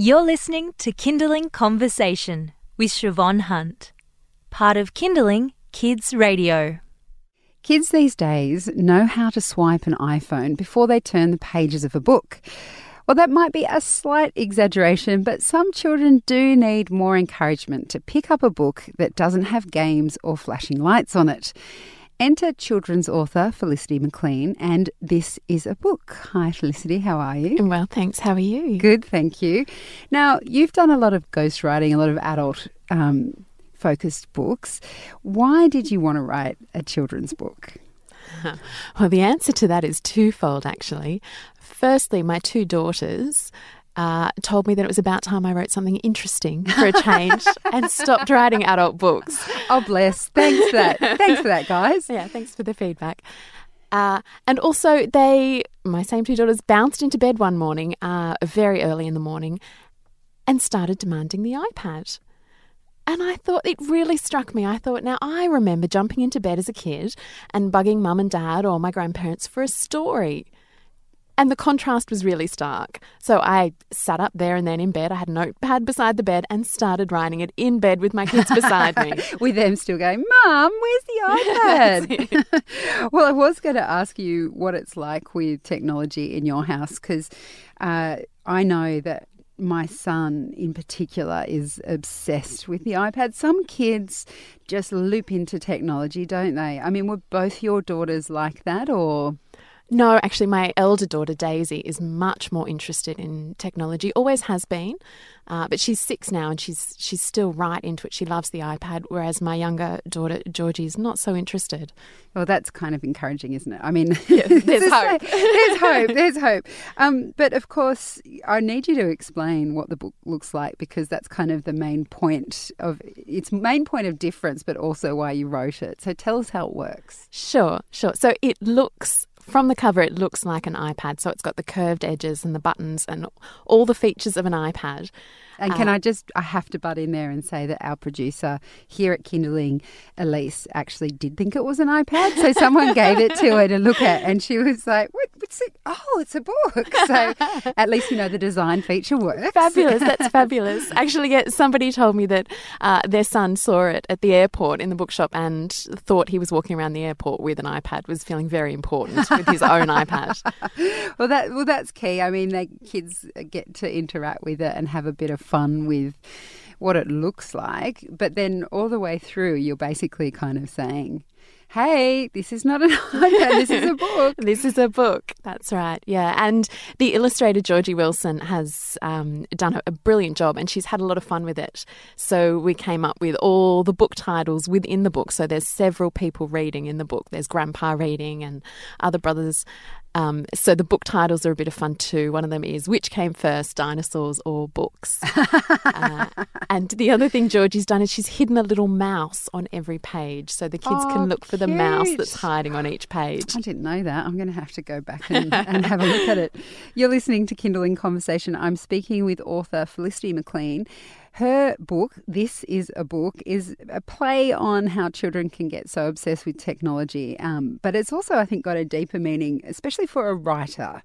You're listening to Kinderling Conversation with Shevonne Hunt, part of Kinderling Kids Radio. Kids these days know how to swipe an iPhone before they turn the pages of a book. Well, that might be a slight exaggeration, but some children do need more encouragement to pick up a book that doesn't have games or flashing lights on it. Enter children's author Felicity McLean, and this is a book. Hi, Felicity, how are you? Well, thanks. How are you? Good, thank you. Now, you've done a lot of ghostwriting, a lot of adult um, focused books. Why did you want to write a children's book? Well, the answer to that is twofold, actually. Firstly, my two daughters uh, told me that it was about time I wrote something interesting for a change and stopped writing adult books. Oh, bless. Thanks for that. Thanks for that, guys. Yeah, thanks for the feedback. Uh, and also, they, my same two daughters, bounced into bed one morning, uh, very early in the morning, and started demanding the iPad. And I thought it really struck me. I thought, now I remember jumping into bed as a kid and bugging mum and dad or my grandparents for a story. And the contrast was really stark. So I sat up there and then in bed. I had a notepad beside the bed and started writing it in bed with my kids beside me. with them still going, Mum, where's the iPad? well, I was going to ask you what it's like with technology in your house because uh, I know that my son in particular is obsessed with the iPad. Some kids just loop into technology, don't they? I mean, were both your daughters like that or? No, actually, my elder daughter Daisy is much more interested in technology. Always has been, uh, but she's six now, and she's she's still right into it. She loves the iPad, whereas my younger daughter Georgie is not so interested. Well, that's kind of encouraging, isn't it? I mean, yeah, there's hope. there's hope. There's hope. Um, but of course, I need you to explain what the book looks like because that's kind of the main point of its main point of difference, but also why you wrote it. So tell us how it works. Sure, sure. So it looks from the cover, it looks like an iPad. So it's got the curved edges and the buttons and all the features of an iPad. And can uh, I just, I have to butt in there and say that our producer here at Kinderling, Elise, actually did think it was an iPad. So someone gave it to her to look at, and she was like, what, what's it? Oh, it's a book. So at least you know the design feature works. Fabulous. That's fabulous. Actually, yeah, somebody told me that uh, their son saw it at the airport in the bookshop and thought he was walking around the airport with an iPad, was feeling very important with his own iPad. Well, that well, that's key. I mean, they, kids get to interact with it and have a bit of fun with what it looks like. But then all the way through, you're basically kind of saying, hey, this is not an iPad, this is a book. this is a book. That's right. Yeah. And the illustrator, Georgie Wilson, has um, done a, a brilliant job and she's had a lot of fun with it. So we came up with all the book titles within the book. So there's several people reading in the book. There's Grandpa reading and other brothers um, so the book titles are a bit of fun too. One of them is Which Came First, Dinosaurs or Books? uh, and the other thing Georgie's done is she's hidden a little mouse on every page so the kids oh, can look for the mouse that's hiding on each page. I didn't know that. I'm going to have to go back and, and have a look at it. You're listening to Kinderling Conversation. I'm speaking with author Felicity McLean. Her book, This is a Book, is a play on how children can get so obsessed with technology. Um, but it's also, I think, got a deeper meaning, especially for a writer.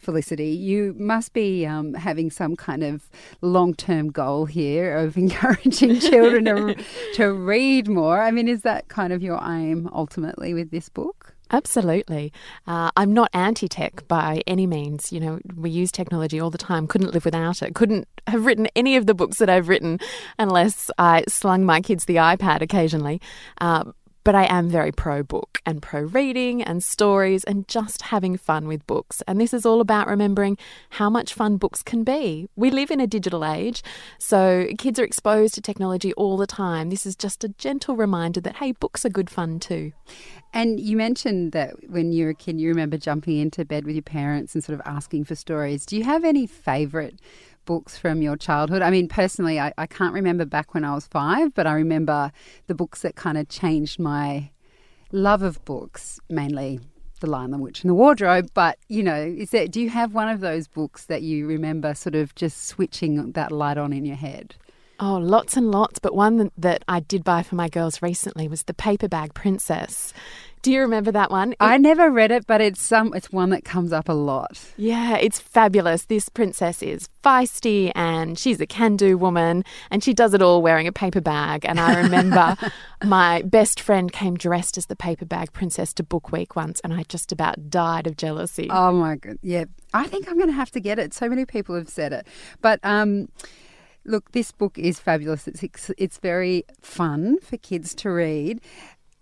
Felicity, you must be um, having some kind of long term goal here of encouraging children to, to read more. I mean, is that kind of your aim ultimately with this book? Absolutely. Uh, I'm not anti tech by any means. You know, we use technology all the time, couldn't live without it. Couldn't have written any of the books that I've written unless I slung my kids the iPad occasionally. Uh, but I am very pro book and pro reading and stories and just having fun with books. And this is all about remembering how much fun books can be. We live in a digital age, so kids are exposed to technology all the time. This is just a gentle reminder that, hey, books are good fun too. And you mentioned that when you were a kid, you remember jumping into bed with your parents and sort of asking for stories. Do you have any favourite books from your childhood? I mean, personally, I, I can't remember back when I was five, but I remember the books that kind of changed my love of books, mainly The Lion, the Witch, and the Wardrobe. But, you know, is there, do you have one of those books that you remember sort of just switching that light on in your head? Oh, lots and lots. But one that I did buy for my girls recently was The Paper Bag Princess. Do you remember that one? It, I never read it, but it's some it's one that comes up a lot. Yeah, it's fabulous. This princess is feisty and she's a can-do woman and she does it all wearing a paper bag. And I remember my best friend came dressed as the paper bag princess to book week once and I just about died of jealousy. Oh my god. Yeah. I think I'm going to have to get it. So many people have said it. But um Look, this book is fabulous. It's it's very fun for kids to read.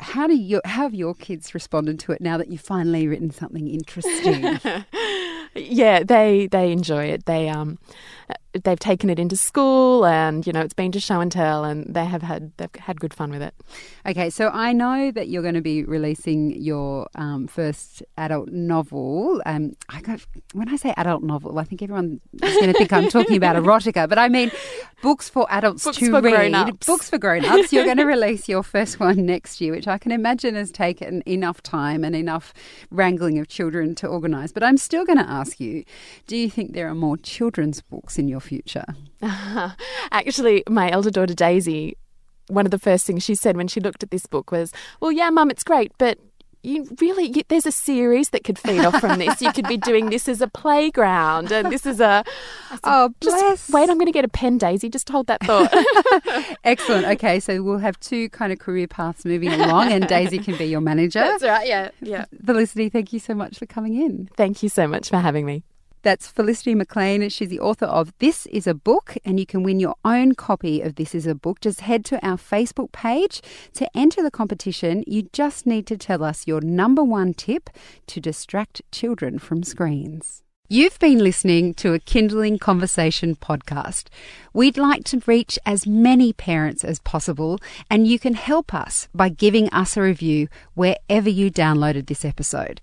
How do you how have your kids responded to it now that you've finally written something interesting? yeah, they they enjoy it. They um they've taken it into school and you know it's been to show and tell and they have had they've had good fun with it. Okay so i know that you're going to be releasing your um, first adult novel um, I got, when i say adult novel i think everyone is going to think i'm talking about erotica but i mean books for adults books to for read. grown-ups. books for grown-ups. You're going to release your first one next year which i can imagine has taken enough time and enough wrangling of children to organise. But i'm still going to ask you do you think there are more children's books in your future? Actually, my elder daughter Daisy, one of the first things she said when she looked at this book was, Well, yeah, mum, it's great, but you really you, there's a series that could feed off from this. You could be doing this as a playground, and this is a. Said, oh, bless. Wait, I'm going to get a pen, Daisy. Just hold that thought. Excellent. Okay, so we'll have two kind of career paths moving along, and Daisy can be your manager. That's right. Yeah, yeah. Felicity, thank you so much for coming in. Thank you so much for having me. That's Felicity McLean. She's the author of This is a Book, and you can win your own copy of This is a Book. Just head to our Facebook page. To enter the competition, you just need to tell us your number one tip to distract children from screens. You've been listening to a Kinderling Conversation podcast. We'd like to reach as many parents as possible, and you can help us by giving us a review wherever you downloaded this episode.